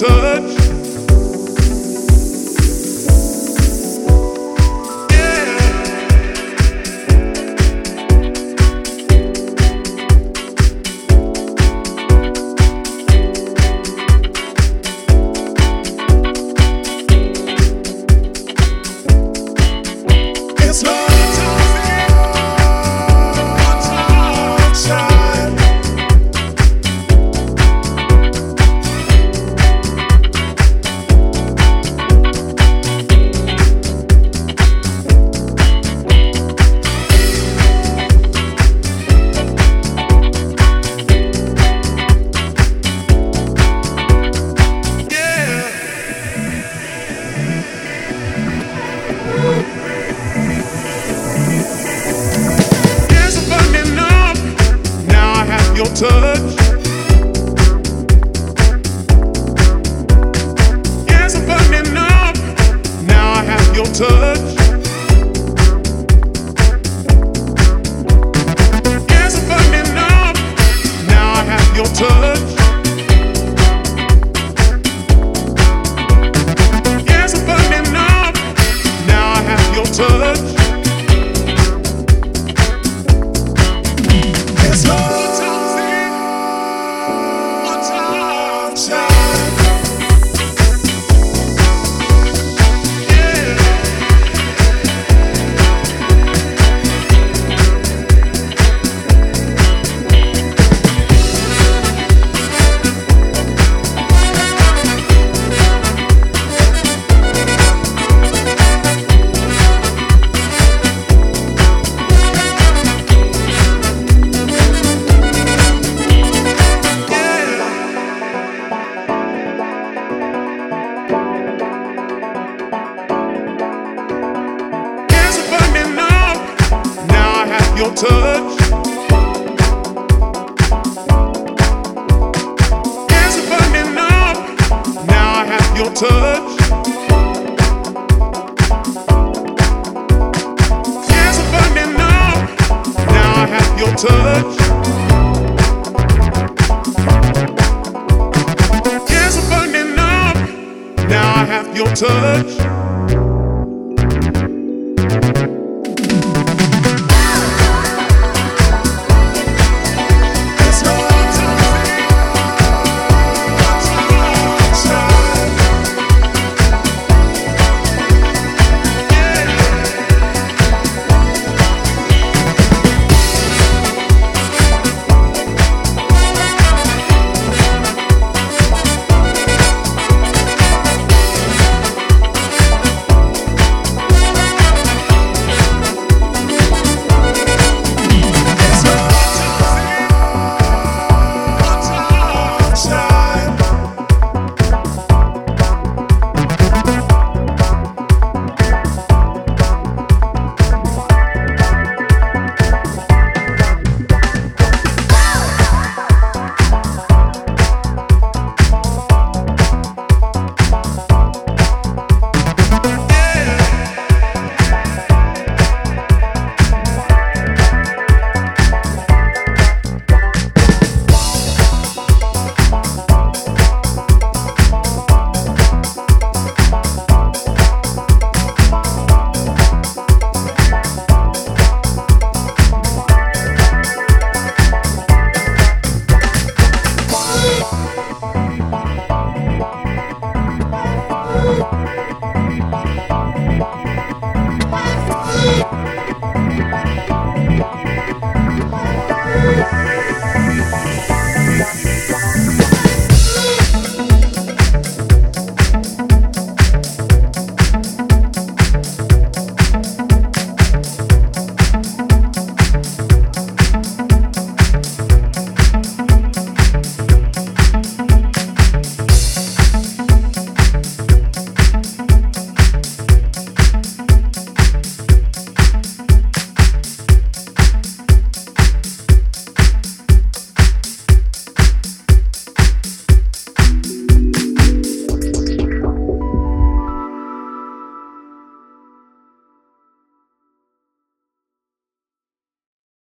return. your touch. Your touch. Burning up. Now I have your touch. Burning up. Now I have your touch. Burning up. Now I have your touch.